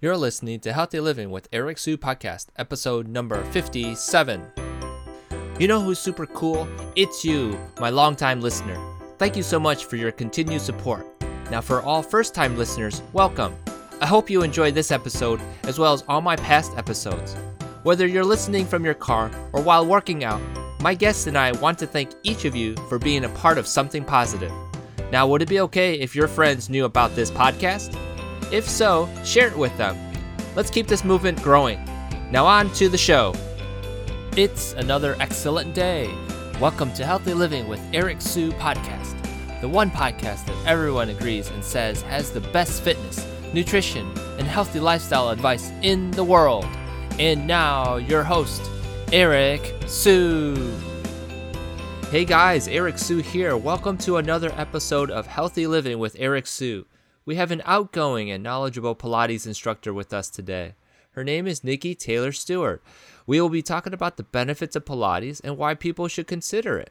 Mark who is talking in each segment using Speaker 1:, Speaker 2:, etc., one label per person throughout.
Speaker 1: You're listening to Healthy Living with Eric Su Podcast, episode number 57. You know who's super cool? It's you, my longtime listener. Thank you so much for your continued support. Now, for all first time listeners, welcome. I hope you enjoyed this episode as well as all my past episodes. Whether you're listening from your car or while working out, my guests and I want to thank each of you for being a part of something positive. Now, would it be okay if your friends knew about this podcast? If so, share it with them. Let's keep this movement growing. Now, on to the show. It's another excellent day. Welcome to Healthy Living with Eric Su Podcast, the one podcast that everyone agrees and says has the best fitness, nutrition, and healthy lifestyle advice in the world. And now, your host, Eric Su. Hey guys, Eric Su here. Welcome to another episode of Healthy Living with Eric Sue. We have an outgoing and knowledgeable Pilates instructor with us today. Her name is Nikki Taylor Stewart. We will be talking about the benefits of Pilates and why people should consider it.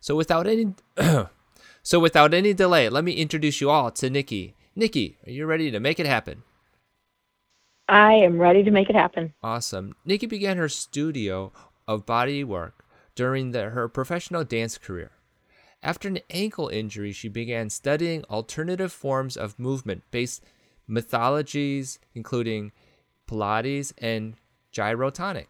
Speaker 1: So without any So without any delay, let me introduce you all to Nikki. Nikki, are you ready to make it happen?
Speaker 2: I am ready to make it happen.
Speaker 1: Awesome. Nikki began her studio of body work during the, her professional dance career. After an ankle injury, she began studying alternative forms of movement based methodologies, including Pilates and gyrotonic.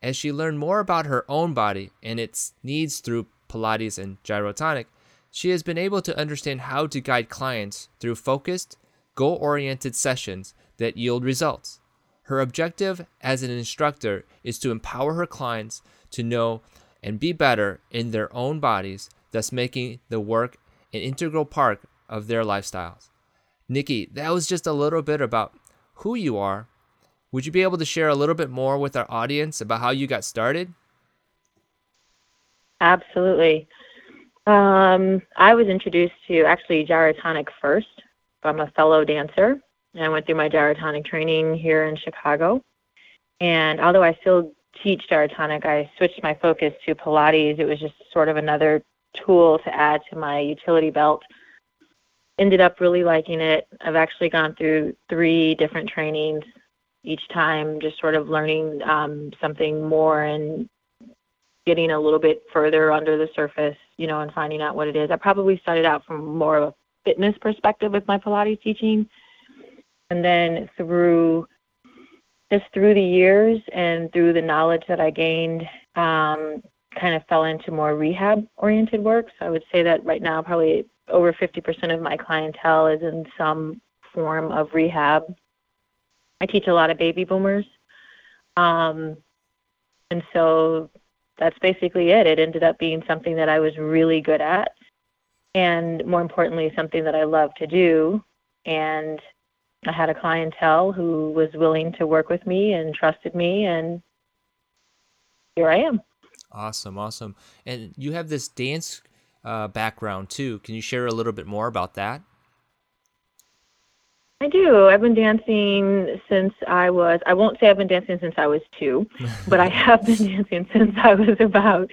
Speaker 1: As she learned more about her own body and its needs through Pilates and gyrotonic, she has been able to understand how to guide clients through focused, goal oriented sessions that yield results. Her objective as an instructor is to empower her clients to know and be better in their own bodies thus making the work an integral part of their lifestyles. Nikki, that was just a little bit about who you are. Would you be able to share a little bit more with our audience about how you got started?
Speaker 2: Absolutely. Um, I was introduced to actually gyrotonic first I'm a fellow dancer. And I went through my gyrotonic training here in Chicago. And although I still teach gyrotonic, I switched my focus to Pilates. It was just sort of another tool to add to my utility belt. Ended up really liking it. I've actually gone through three different trainings each time, just sort of learning um, something more and getting a little bit further under the surface, you know, and finding out what it is. I probably started out from more of a fitness perspective with my Pilates teaching. And then through just through the years and through the knowledge that I gained, um, kind of fell into more rehab oriented work. So I would say that right now, probably over 50% of my clientele is in some form of rehab. I teach a lot of baby boomers. Um, and so that's basically it. It ended up being something that I was really good at, and more importantly, something that I love to do. And I had a clientele who was willing to work with me and trusted me, and here I am.
Speaker 1: Awesome, awesome. And you have this dance uh, background too. Can you share a little bit more about that?
Speaker 2: I do. I've been dancing since I was, I won't say I've been dancing since I was two, but I have been dancing since I was about,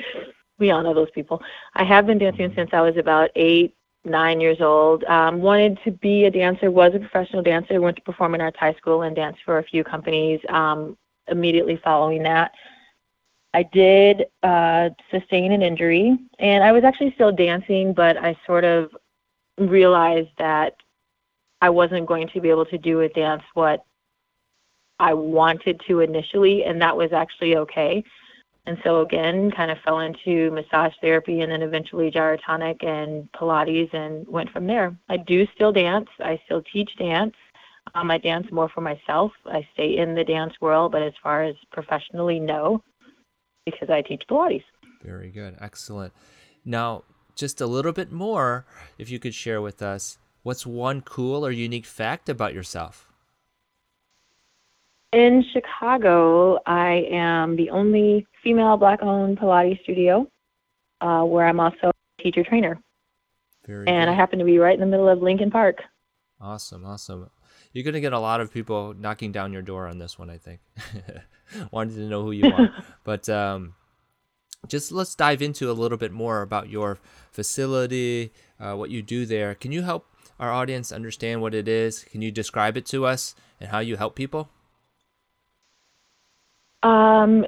Speaker 2: we all know those people. I have been dancing since I was about eight, nine years old. Um, wanted to be a dancer, was a professional dancer, went to performing arts high school and danced for a few companies um, immediately following that. I did uh, sustain an injury, and I was actually still dancing, but I sort of realized that I wasn't going to be able to do a dance what I wanted to initially, and that was actually okay. And so again, kind of fell into massage therapy and then eventually gyrotonic and Pilates and went from there. I do still dance. I still teach dance. Um, I dance more for myself. I stay in the dance world, but as far as professionally, no because I teach Pilates.
Speaker 1: Very good. Excellent. Now, just a little bit more, if you could share with us, what's one cool or unique fact about yourself?
Speaker 2: In Chicago, I am the only female black owned Pilates studio uh, where I'm also a teacher trainer. Very and good. I happen to be right in the middle of Lincoln Park.
Speaker 1: Awesome, awesome. You're going to get a lot of people knocking down your door on this one, I think. wanted to know who you are. but um, just let's dive into a little bit more about your facility, uh, what you do there. Can you help our audience understand what it is? Can you describe it to us and how you help people?
Speaker 2: Um,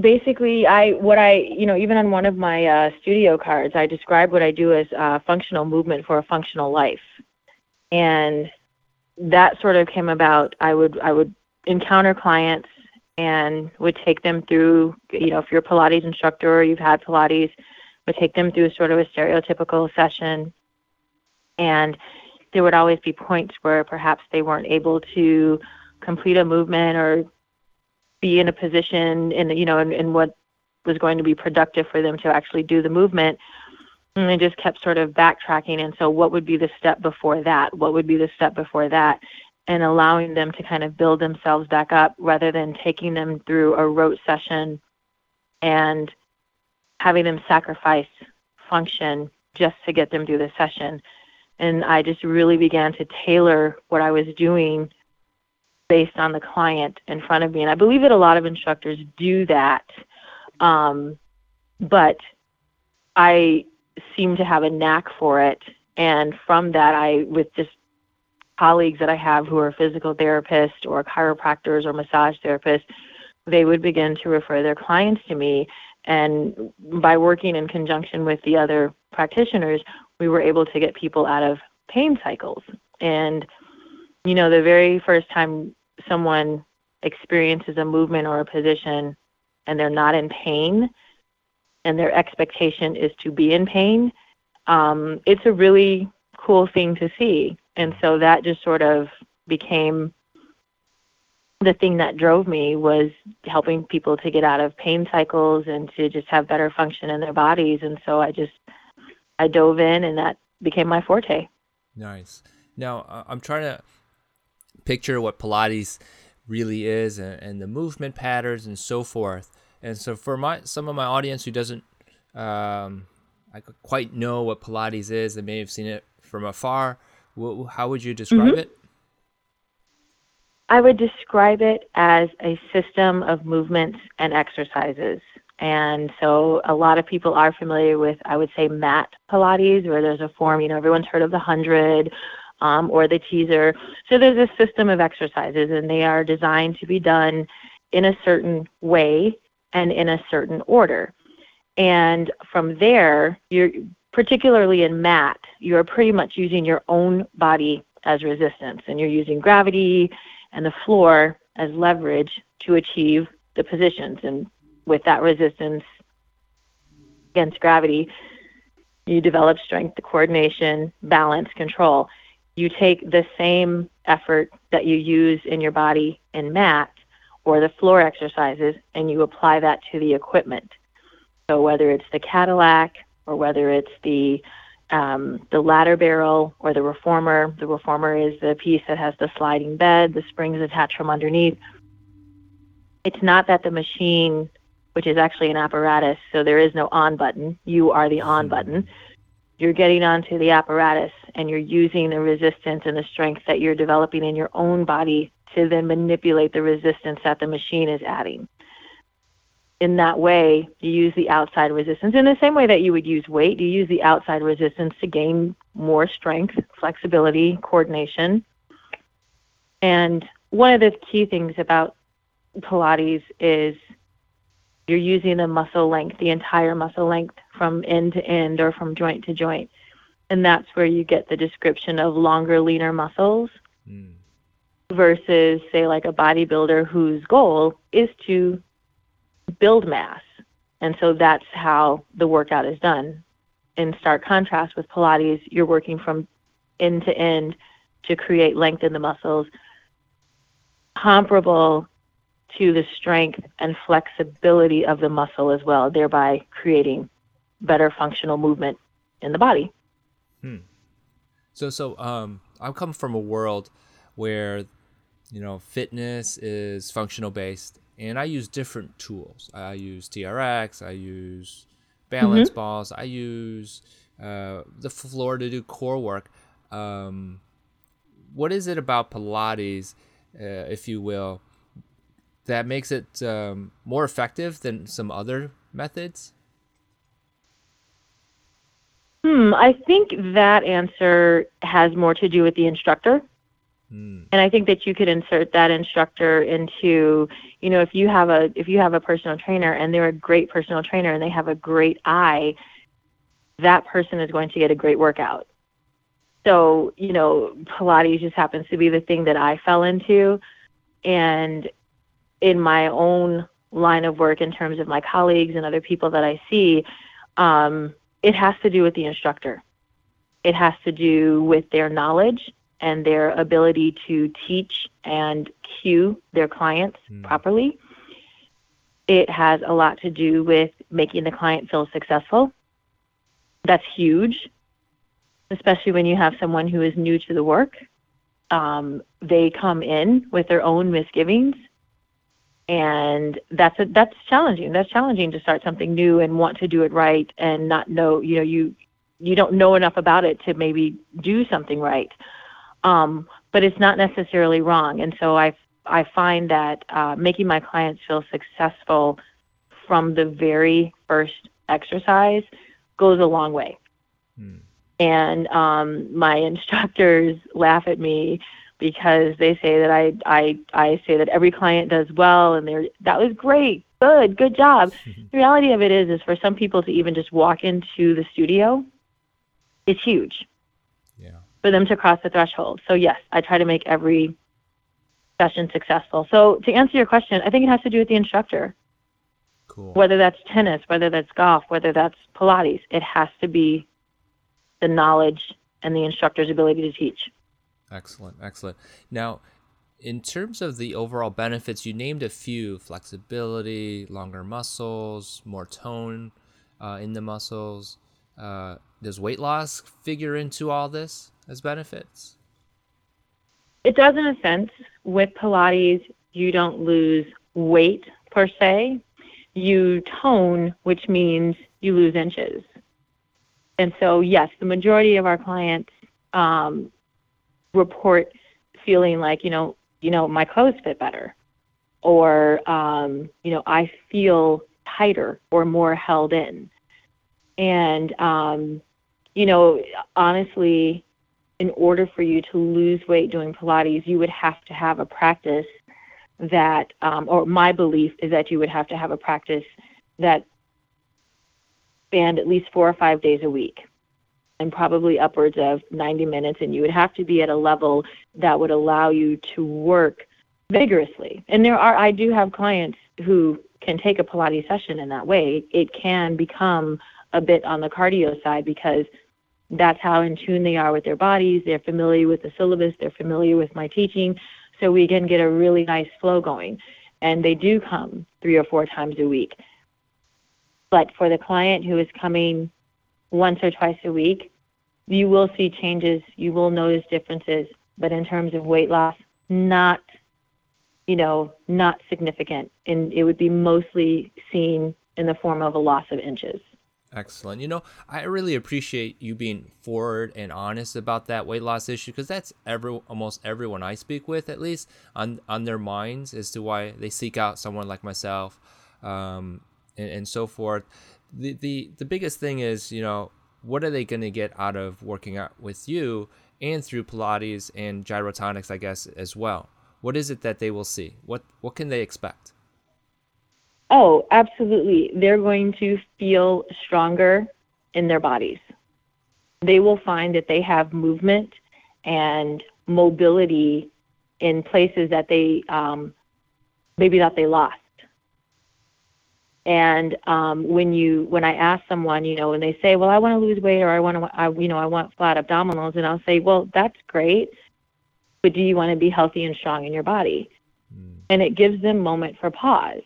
Speaker 2: basically, I what I you know even on one of my uh, studio cards, I describe what I do as uh, functional movement for a functional life, and that sort of came about. I would I would encounter clients and would take them through you know if you're a Pilates instructor or you've had Pilates, would take them through sort of a stereotypical session, and there would always be points where perhaps they weren't able to complete a movement or be in a position in you know in, in what was going to be productive for them to actually do the movement and they just kept sort of backtracking and so what would be the step before that what would be the step before that and allowing them to kind of build themselves back up rather than taking them through a rote session and having them sacrifice function just to get them through the session and i just really began to tailor what i was doing based on the client in front of me. And I believe that a lot of instructors do that. Um, but I seem to have a knack for it. And from that, I, with just colleagues that I have who are physical therapists or chiropractors or massage therapists, they would begin to refer their clients to me. And by working in conjunction with the other practitioners, we were able to get people out of pain cycles. And, you know, the very first time someone experiences a movement or a position and they're not in pain and their expectation is to be in pain, um, it's a really cool thing to see. And so that just sort of became the thing that drove me was helping people to get out of pain cycles and to just have better function in their bodies. And so I just I dove in and that became my forte.
Speaker 1: Nice. Now I'm trying to picture what Pilates really is and, and the movement patterns and so forth. And so for my some of my audience who doesn't um, I quite know what Pilates is, they may have seen it from afar. How would you describe mm-hmm. it?
Speaker 2: I would describe it as a system of movements and exercises. And so a lot of people are familiar with, I would say, mat Pilates, where there's a form, you know, everyone's heard of the 100 um, or the teaser. So there's a system of exercises, and they are designed to be done in a certain way and in a certain order. And from there, you're particularly in mat, you're pretty much using your own body as resistance, and you're using gravity and the floor as leverage to achieve the positions. And with that resistance against gravity, you develop strength, coordination, balance, control you take the same effort that you use in your body in mat or the floor exercises and you apply that to the equipment. So whether it's the Cadillac or whether it's the um, the ladder barrel or the reformer, the reformer is the piece that has the sliding bed, the springs attached from underneath. It's not that the machine, which is actually an apparatus, so there is no on button. You are the on button you're getting onto the apparatus and you're using the resistance and the strength that you're developing in your own body to then manipulate the resistance that the machine is adding. In that way, you use the outside resistance in the same way that you would use weight. You use the outside resistance to gain more strength, flexibility, coordination. And one of the key things about Pilates is you're using the muscle length, the entire muscle length from end to end or from joint to joint. And that's where you get the description of longer, leaner muscles mm. Versus, say, like a bodybuilder whose goal is to build mass. And so that's how the workout is done. In stark contrast with Pilates, you're working from end to end to create length in the muscles, comparable to the strength and flexibility of the muscle as well, thereby creating better functional movement in the body.
Speaker 1: Hmm. So, so um, I come from a world where, you know, fitness is functional based, and I use different tools. I use TRX, I use balance mm-hmm. balls, I use uh, the floor to do core work. Um, what is it about Pilates, uh, if you will, that makes it um, more effective than some other methods?
Speaker 2: Hmm, I think that answer has more to do with the instructor. Mm. And I think that you could insert that instructor into, you know, if you have a if you have a personal trainer and they're a great personal trainer and they have a great eye, that person is going to get a great workout. So, you know, Pilates just happens to be the thing that I fell into and in my own line of work in terms of my colleagues and other people that I see, um, it has to do with the instructor. It has to do with their knowledge and their ability to teach and cue their clients mm. properly. It has a lot to do with making the client feel successful. That's huge, especially when you have someone who is new to the work. Um, they come in with their own misgivings, and that's a, that's challenging. That's challenging to start something new and want to do it right and not know. You know, you you don't know enough about it to maybe do something right um, but it's not necessarily wrong. And so I I find that uh, making my clients feel successful from the very first exercise goes a long way. Hmm. And um, my instructors laugh at me because they say that I, I, I say that every client does well and they're, that was great, good, good job. the reality of it is, is for some people to even just walk into the studio, it's huge for them to cross the threshold. So yes, I try to make every session successful. So to answer your question, I think it has to do with the instructor.
Speaker 1: Cool.
Speaker 2: Whether that's tennis, whether that's golf, whether that's Pilates, it has to be the knowledge and the instructor's ability to teach.
Speaker 1: Excellent, excellent. Now, in terms of the overall benefits, you named a few flexibility, longer muscles, more tone uh, in the muscles. Uh, does weight loss figure into all this? As benefits?
Speaker 2: It does in a sense. With Pilates, you don't lose weight per se. You tone, which means you lose inches. And so, yes, the majority of our clients um, report feeling like, you know, you know, my clothes fit better, or um, you know, I feel tighter or more held in. And um, you know, honestly, in order for you to lose weight doing Pilates, you would have to have a practice that, um, or my belief is that you would have to have a practice that spanned at least four or five days a week and probably upwards of 90 minutes. And you would have to be at a level that would allow you to work vigorously. And there are, I do have clients who can take a Pilates session in that way. It can become a bit on the cardio side because that's how in tune they are with their bodies. They're familiar with the syllabus. They're familiar with my teaching. So we can get a really nice flow going. And they do come three or four times a week. But for the client who is coming once or twice a week, you will see changes. You will notice differences. But in terms of weight loss, not, you know, not significant. And it would be mostly seen in the form of a loss of inches.
Speaker 1: Excellent. You know, I really appreciate you being forward and honest about that weight loss issue because that's every almost everyone I speak with, at least on on their minds as to why they seek out someone like myself, um, and, and so forth. The the the biggest thing is, you know, what are they going to get out of working out with you and through Pilates and gyrotonics, I guess, as well. What is it that they will see? What what can they expect?
Speaker 2: Oh, absolutely. They're going to feel stronger in their bodies. They will find that they have movement and mobility in places that they um, maybe that they lost. And um, when you when I ask someone, you know, when they say, "Well, I want to lose weight," or "I want to, I, you know, I want flat abdominals," and I'll say, "Well, that's great, but do you want to be healthy and strong in your body?" Mm. And it gives them moment for pause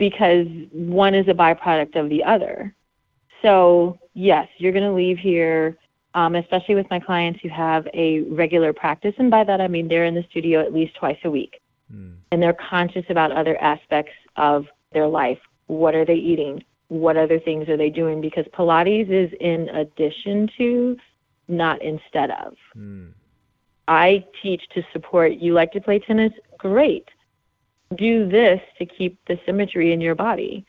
Speaker 2: because one is a byproduct of the other. So, yes, you're going to leave here, um, especially with my clients who have a regular practice. And by that, I mean they're in the studio at least twice a week. Mm. And they're conscious about other aspects of their life. What are they eating? What other things are they doing? Because Pilates is in addition to, not instead of. Mm. I teach to support. You like to play tennis? Great do this to keep the symmetry in your body.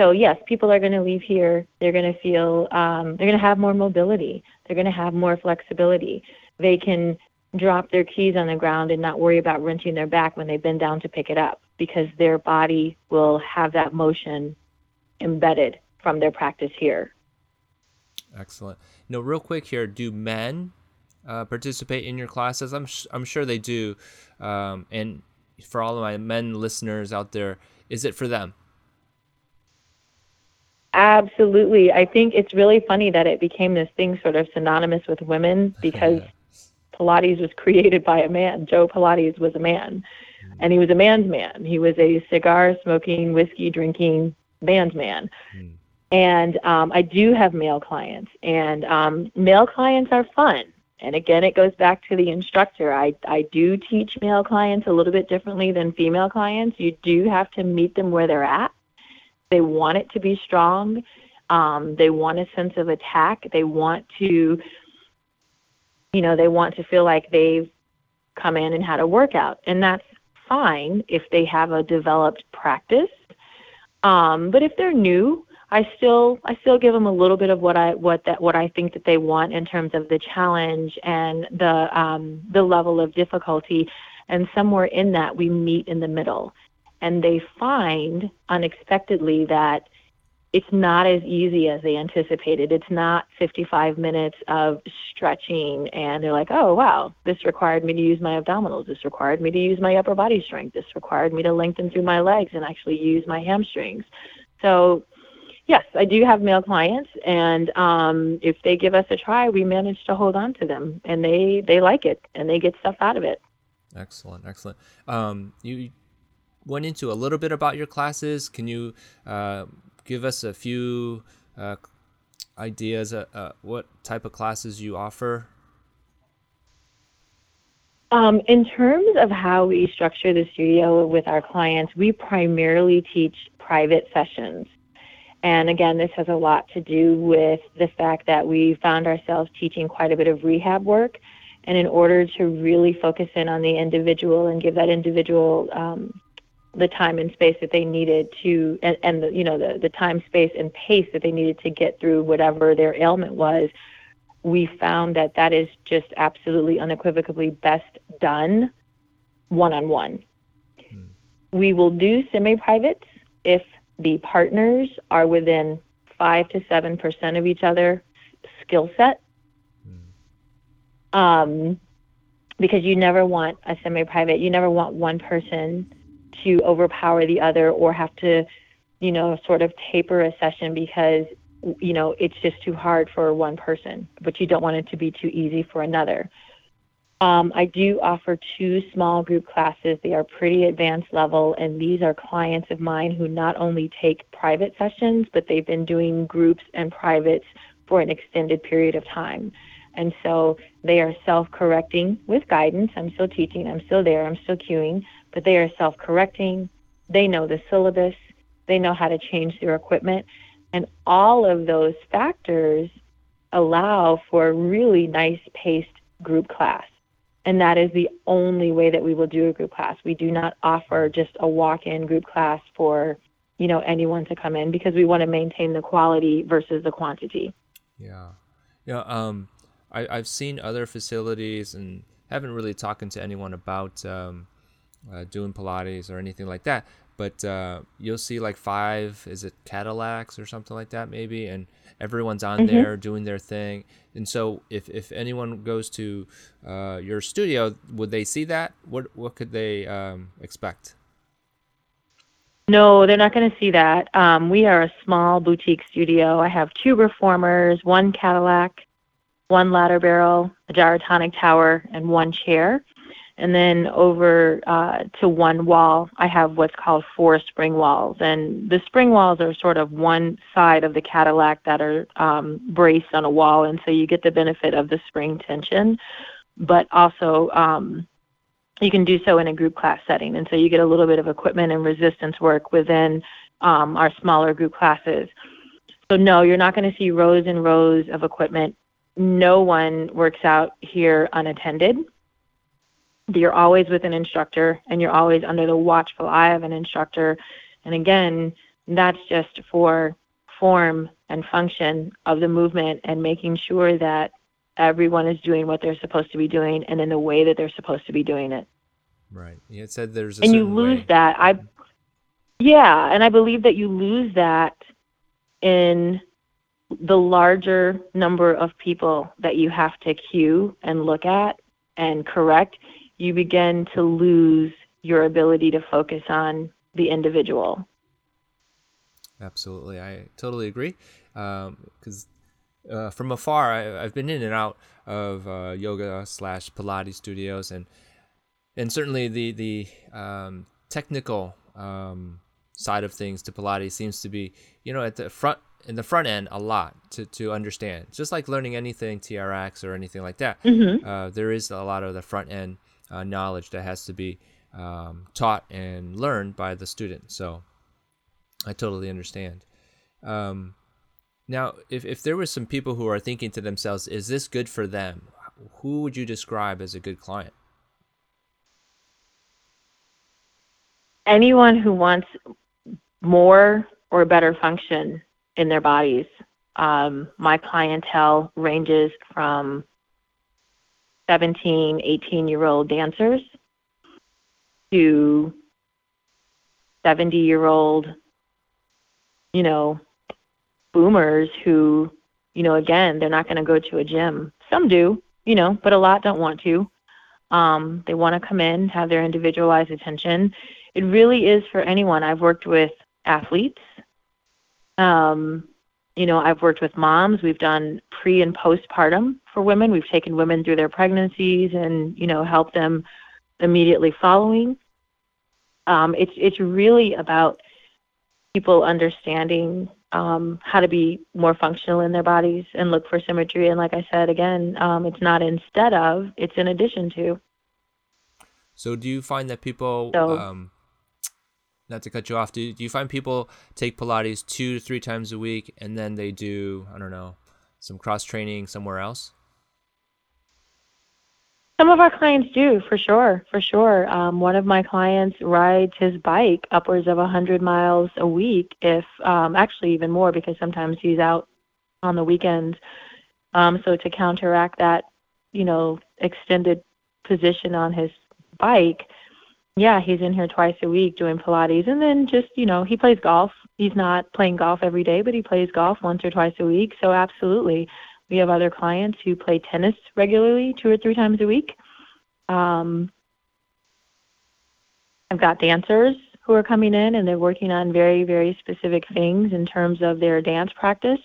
Speaker 2: So yes, people are going to leave here. They're going to feel um, they're going to have more mobility. They're going to have more flexibility. They can drop their keys on the ground and not worry about wrenching their back when they bend down to pick it up because their body will have that motion embedded from their practice here.
Speaker 1: Excellent. Now, real quick here, do men uh, participate in your classes? I'm sh- I'm sure they do. Um, and for all of my men listeners out there, is it for them?
Speaker 2: Absolutely. I think it's really funny that it became this thing sort of synonymous with women because Pilates was created by a man. Joe Pilates was a man, mm. and he was a man's man. He was a cigar smoking, whiskey drinking man's man. Mm. And um, I do have male clients, and um, male clients are fun. And again, it goes back to the instructor. I, I do teach male clients a little bit differently than female clients. You do have to meet them where they're at. They want it to be strong. Um, they want a sense of attack. They want to you know, they want to feel like they've come in and had a workout. And that's fine if they have a developed practice. Um, but if they're new, I still I still give them a little bit of what I what that what I think that they want in terms of the challenge and the um, the level of difficulty, and somewhere in that we meet in the middle, and they find unexpectedly that it's not as easy as they anticipated. It's not 55 minutes of stretching and they're like, oh, wow, this required me to use my abdominals. This required me to use my upper body strength. This required me to lengthen through my legs and actually use my hamstrings. So, yes, I do have male clients, and um, if they give us a try, we manage to hold on to them and they, they like it and they get stuff out of it.
Speaker 1: Excellent, excellent. Um, you went into a little bit about your classes. Can you uh, give us a few uh, ideas uh, uh, what type of classes you offer?
Speaker 2: Um, in terms of how we structure the studio with our clients, we primarily teach private sessions. And again, this has a lot to do with the fact that we found ourselves teaching quite a bit of rehab work. And in order to really focus in on the individual and give that individual um, the time and space that they needed to and, and the you know the, the time space and pace that they needed to get through whatever their ailment was we found that that is just absolutely unequivocally best done one on one we will do semi privates if the partners are within 5 to 7% of each other skill set mm. um, because you never want a semi private you never want one person to overpower the other or have to, you know, sort of taper a session because, you know, it's just too hard for one person, but you don't want it to be too easy for another. Um, I do offer two small group classes. They are pretty advanced level, and these are clients of mine who not only take private sessions, but they've been doing groups and privates for an extended period of time. And so they are self correcting with guidance. I'm still teaching, I'm still there, I'm still cueing, but they are self correcting. They know the syllabus, they know how to change their equipment. And all of those factors allow for a really nice paced group class. And that is the only way that we will do a group class. We do not offer just a walk in group class for you know anyone to come in because we want to maintain the quality versus the quantity.
Speaker 1: Yeah, yeah. Um, I, I've seen other facilities and haven't really talked to anyone about um, uh, doing Pilates or anything like that. But uh, you'll see like five, is it Cadillacs or something like that, maybe? And everyone's on mm-hmm. there doing their thing. And so, if, if anyone goes to uh, your studio, would they see that? What what could they um, expect?
Speaker 2: No, they're not going to see that. Um, we are a small boutique studio. I have two reformers, one Cadillac, one ladder barrel, a gyrotonic tower, and one chair. And then over uh, to one wall, I have what's called four spring walls. And the spring walls are sort of one side of the Cadillac that are um, braced on a wall. And so you get the benefit of the spring tension, but also um, you can do so in a group class setting. And so you get a little bit of equipment and resistance work within um, our smaller group classes. So, no, you're not going to see rows and rows of equipment. No one works out here unattended you're always with an instructor and you're always under the watchful eye of an instructor. And again, that's just for form and function of the movement and making sure that everyone is doing what they're supposed to be doing and in the way that they're supposed to be doing it.
Speaker 1: Right. It said there's a
Speaker 2: and you lose
Speaker 1: way.
Speaker 2: that. I yeah, and I believe that you lose that in the larger number of people that you have to cue and look at and correct. You begin to lose your ability to focus on the individual.
Speaker 1: Absolutely, I totally agree. Because uh, from afar, I, I've been in and out of uh, yoga slash Pilates studios, and and certainly the the um, technical um, side of things to Pilates seems to be, you know, at the front in the front end a lot to to understand. Just like learning anything TRX or anything like that,
Speaker 2: Mhm.
Speaker 1: uh, there is a lot of the front end uh, knowledge that has to be um, taught and learned by the student. So I totally understand. Um, now, if, if there were some people who are thinking to themselves, is this good for them? Who would you describe as a good client?
Speaker 2: anyone who wants more or better function in their bodies. Um, my clientele ranges from 17, 18 year old dancers to 70 year old, you know, boomers who, you know, again, they're not going to go to a gym. Some do, you know, but a lot don't want to. Um, they want to come in, have their individualized attention. It really is for anyone. I've worked with athletes. Um, you know, I've worked with moms. We've done pre and postpartum for women. We've taken women through their pregnancies and you know helped them immediately following. Um, it's it's really about people understanding um, how to be more functional in their bodies and look for symmetry. And like I said again, um, it's not instead of; it's in addition to.
Speaker 1: So, do you find that people,
Speaker 2: So-
Speaker 1: um, not to cut you off, do, do you find people take Pilates two to three times a week and then they do, I don't know, some cross training somewhere else?
Speaker 2: Some of our clients do, for sure, for sure. Um, one of my clients rides his bike upwards of 100 miles a week, if um, actually even more, because sometimes he's out on the weekends. Um, so to counteract that, you know, extended position on his bike, yeah, he's in here twice a week doing Pilates, and then just you know he plays golf. He's not playing golf every day, but he plays golf once or twice a week. So absolutely, we have other clients who play tennis regularly, two or three times a week. Um, I've got dancers who are coming in and they're working on very, very specific things in terms of their dance practice.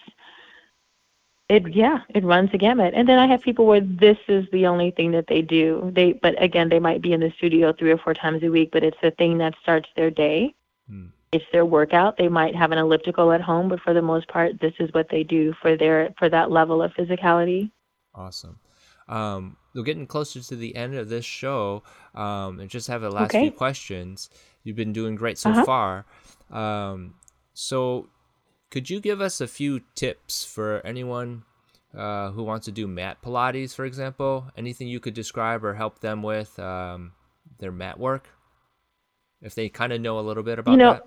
Speaker 2: It yeah, it runs the gamut. And then I have people where this is the only thing that they do. They but again they might be in the studio three or four times a week, but it's the thing that starts their day.
Speaker 1: Hmm.
Speaker 2: It's their workout. They might have an elliptical at home, but for the most part this is what they do for their for that level of physicality.
Speaker 1: Awesome. Um, we're getting closer to the end of this show, um, and just have a last
Speaker 2: Okay.
Speaker 1: few questions. You've been doing great so
Speaker 2: Uh-huh.
Speaker 1: far. Um, so, could you give us a few tips for anyone uh, who wants to do mat Pilates, for example? Anything you could describe or help them with um, their mat work, if they kind of know a little bit about
Speaker 2: know,
Speaker 1: that?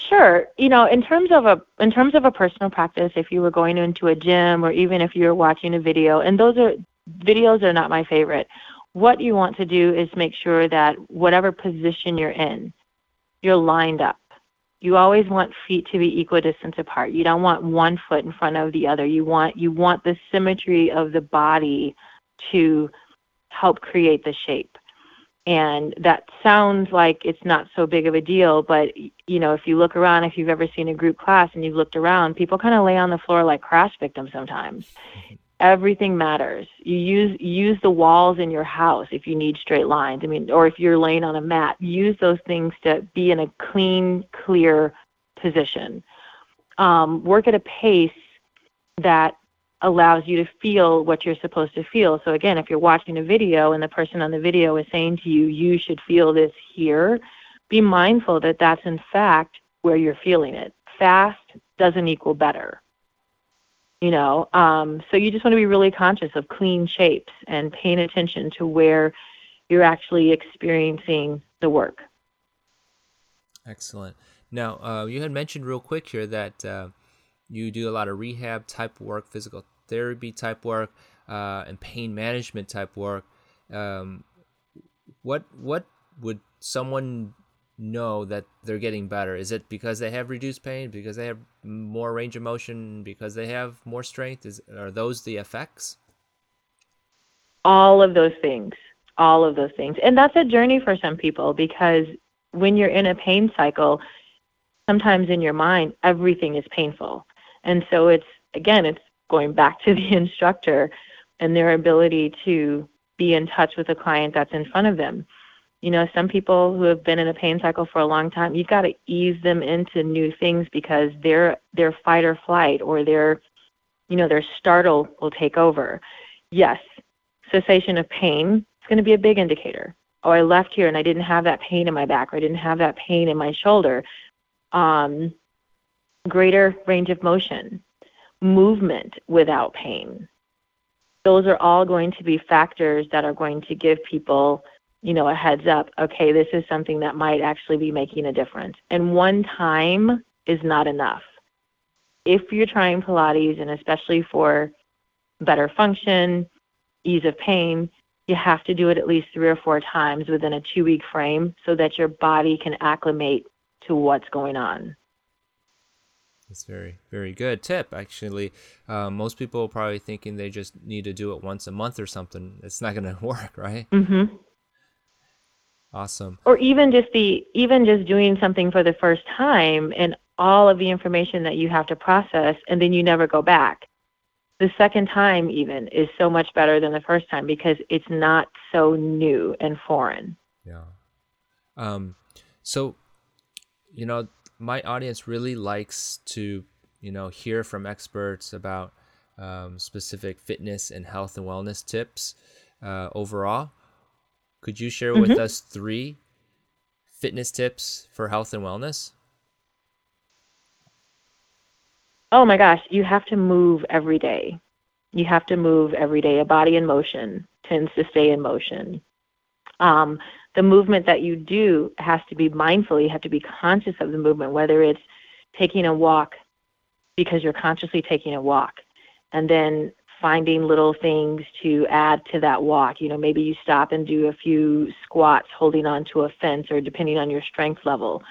Speaker 2: Sure. You know, in terms of a in terms of a personal practice, if you were going into a gym or even if you were watching a video, and those are videos are not my favorite. What you want to do is make sure that whatever position you're in, you're lined up. You always want feet to be equidistant apart. You don't want one foot in front of the other. You want you want the symmetry of the body to help create the shape. And that sounds like it's not so big of a deal, but you know, if you look around, if you've ever seen a group class and you've looked around, people kind of lay on the floor like crash victims sometimes. Mm-hmm. Everything matters. You use use the walls in your house if you need straight lines. I mean, or if you're laying on a mat, use those things to be in a clean, clear position. Um, work at a pace that allows you to feel what you're supposed to feel. So again, if you're watching a video and the person on the video is saying to you, you should feel this here, be mindful that that's in fact where you're feeling it. Fast doesn't equal better. You know, um, so you just want to be really conscious of clean shapes and paying attention to where you're actually experiencing the work.
Speaker 1: Excellent. Now, uh, you had mentioned real quick here that uh, you do a lot of rehab type work, physical therapy type work uh, and pain management type work, um, what what would someone know that they're getting better? Is it because they have reduced pain, because they have more range of motion, because they have more strength? Is are those the effects?
Speaker 2: All of those things. All of those things. And that's a journey for some people because when you're in a pain cycle, sometimes in your mind everything is painful. And so it's again, it's going back to the instructor and their ability to be in touch with a client that's in front of them you know, some people who have been in a pain cycle for a long time, you've got to ease them into new things because their their fight or flight or their you know, their startle will take over. Yes, cessation of pain is going to be a big indicator. Oh, I left here and I didn't have that pain in my back or I didn't have that pain in my shoulder. Um, greater range of motion, movement without pain. Those are all going to be factors that are going to give people you know, a heads up, okay, this is something that might actually be making a difference. And one time is not enough. If you're trying Pilates, and especially for better function, ease of pain, you have to do it at least three or four times within a two week frame so that your body can acclimate to what's going on.
Speaker 1: That's very, very good tip. Actually, uh, most people are probably thinking they just need to do it once a month or something. It's not going to work, right?
Speaker 2: Mm-hmm.
Speaker 1: Awesome.
Speaker 2: Or even just the even just doing something for the first time and all of the information that you have to process and then you never go back. The second time even is so much better than the first time because it's not so new and foreign.
Speaker 1: Yeah. Um so you know, my audience really likes to, you know, hear from experts about um, specific fitness and health and wellness tips uh, overall. Could you share mm-hmm. with us three fitness tips for health and wellness?
Speaker 2: Oh my gosh, you have to move every day. You have to move every day. A body in motion tends to stay in motion. Um, the movement that you do has to be mindful. You have to be conscious of the movement, whether it's taking a walk because you're consciously taking a walk, and then finding little things to add to that walk. You know, maybe you stop and do a few squats holding onto a fence or depending on your strength level.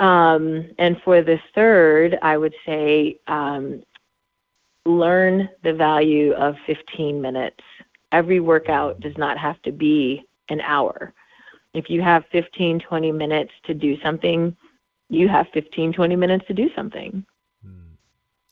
Speaker 2: Um, and for the third, I would say um, learn the value of 15 minutes. Every workout does not have to be an hour. If you have 15, 20 minutes to do something, you have 15, 20 minutes to do something. Hmm.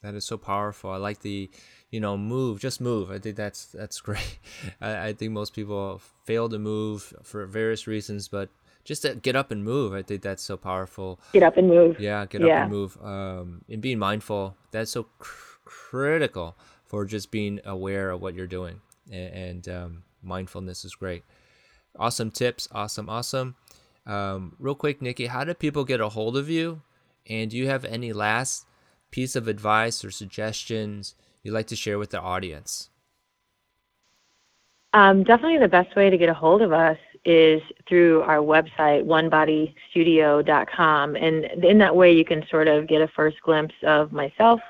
Speaker 1: That is so powerful. I like the you know, move, just move. I think that's that's great. I, I think most people fail to move for various reasons, but just to get up and move, I think that's so powerful.
Speaker 2: Get up and move.
Speaker 1: Yeah, get yeah. up and move. Um, and being mindful, that's so cr- critical for just being aware of what you're doing. And, and um, mindfulness is great. Awesome tips. Awesome, awesome. Um, real quick, Nikki, how do people get a hold of you? And do you have any last piece of advice or suggestions you'd like to share with the audience?
Speaker 2: Um, definitely the best way to get a hold of us is through our website, onebodystudio.com. And in that way, you can sort of get a first glimpse of myself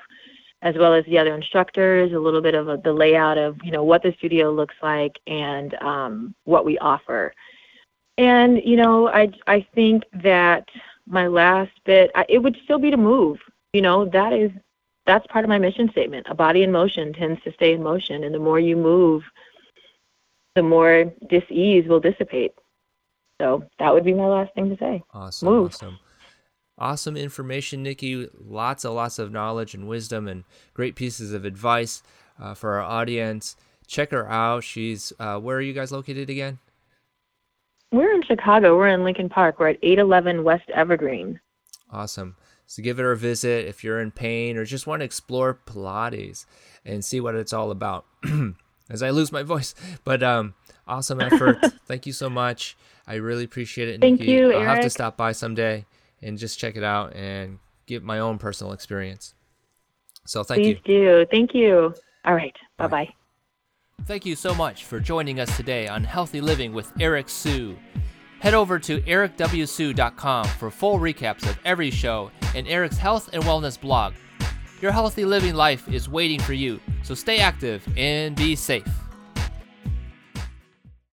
Speaker 2: as well as the other instructors, a little bit of a, the layout of, you know, what the studio looks like and um, what we offer. And, you know, I, I think that my last bit, I, it would still be to move. You know, that is that's part of my mission statement. A body in motion tends to stay in motion, and the more you move, the more dis-ease will dissipate. So that would be my last thing to say.
Speaker 1: Awesome. Move. Awesome. Awesome information, Nikki. Lots and lots of knowledge and wisdom and great pieces of advice uh, for our audience. Check her out. She's, uh, where are you guys located again?
Speaker 2: We're in Chicago. We're in Lincoln Park. We're at 811 West Evergreen.
Speaker 1: Awesome. So give it a visit if you're in pain or just want to explore Pilates and see what it's all about. As I lose my voice, but um, awesome effort. Thank you so much. I really appreciate it.
Speaker 2: Thank
Speaker 1: Nikki.
Speaker 2: you.
Speaker 1: I'll have to stop by someday and just check it out and get my own personal experience. So thank
Speaker 2: Please
Speaker 1: you.
Speaker 2: do. Thank you. All right. Bye bye.
Speaker 1: Thank you so much for joining us today on Healthy Living with Eric Su. Head over to ericwsu.com for full recaps of every show and Eric's health and wellness blog. Your healthy living life is waiting for you, so stay active and be safe.